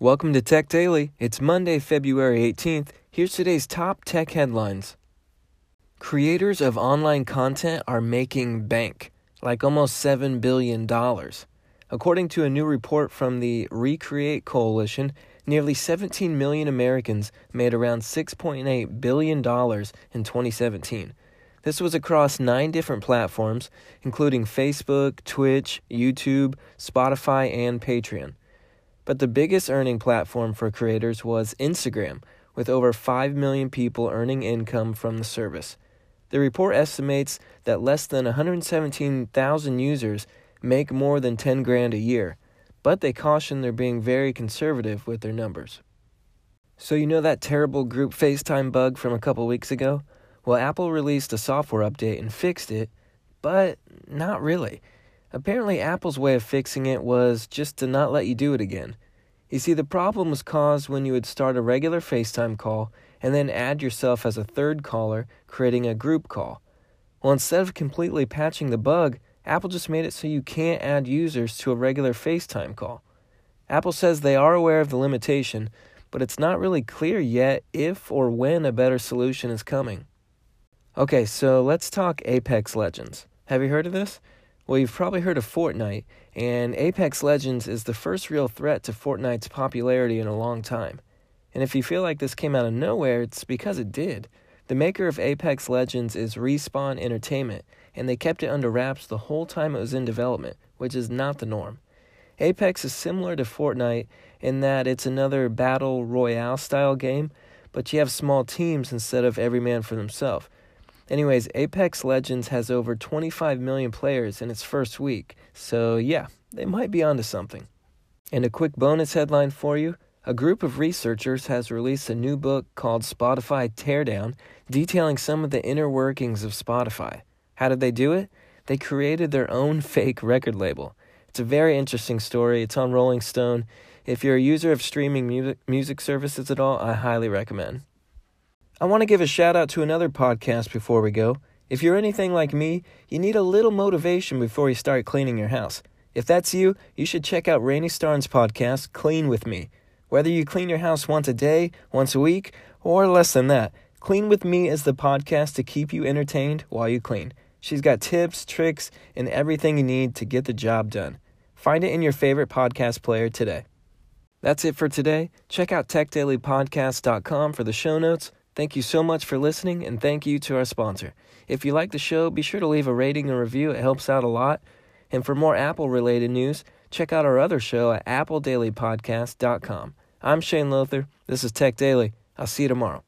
Welcome to Tech Daily. It's Monday, February 18th. Here's today's top tech headlines. Creators of online content are making bank, like almost $7 billion. According to a new report from the Recreate Coalition, nearly 17 million Americans made around $6.8 billion in 2017. This was across nine different platforms, including Facebook, Twitch, YouTube, Spotify, and Patreon. But the biggest earning platform for creators was Instagram, with over 5 million people earning income from the service. The report estimates that less than 117,000 users make more than 10 grand a year, but they caution they're being very conservative with their numbers. So, you know that terrible group FaceTime bug from a couple weeks ago? Well, Apple released a software update and fixed it, but not really. Apparently, Apple's way of fixing it was just to not let you do it again. You see, the problem was caused when you would start a regular FaceTime call and then add yourself as a third caller, creating a group call. Well, instead of completely patching the bug, Apple just made it so you can't add users to a regular FaceTime call. Apple says they are aware of the limitation, but it's not really clear yet if or when a better solution is coming. Okay, so let's talk Apex Legends. Have you heard of this? Well, you've probably heard of Fortnite, and Apex Legends is the first real threat to Fortnite's popularity in a long time. And if you feel like this came out of nowhere, it's because it did. The maker of Apex Legends is Respawn Entertainment, and they kept it under wraps the whole time it was in development, which is not the norm. Apex is similar to Fortnite in that it's another battle royale style game, but you have small teams instead of every man for themselves. Anyways, Apex Legends has over 25 million players in its first week, so yeah, they might be onto something. And a quick bonus headline for you a group of researchers has released a new book called Spotify Teardown, detailing some of the inner workings of Spotify. How did they do it? They created their own fake record label. It's a very interesting story. It's on Rolling Stone. If you're a user of streaming music, music services at all, I highly recommend. I want to give a shout out to another podcast before we go. If you're anything like me, you need a little motivation before you start cleaning your house. If that's you, you should check out Rainy Starn's podcast, Clean With Me. Whether you clean your house once a day, once a week, or less than that, Clean With Me is the podcast to keep you entertained while you clean. She's got tips, tricks, and everything you need to get the job done. Find it in your favorite podcast player today. That's it for today. Check out techdailypodcast.com for the show notes Thank you so much for listening, and thank you to our sponsor. If you like the show, be sure to leave a rating and review, it helps out a lot. And for more Apple related news, check out our other show at appledailypodcast.com. I'm Shane Lothar. This is Tech Daily. I'll see you tomorrow.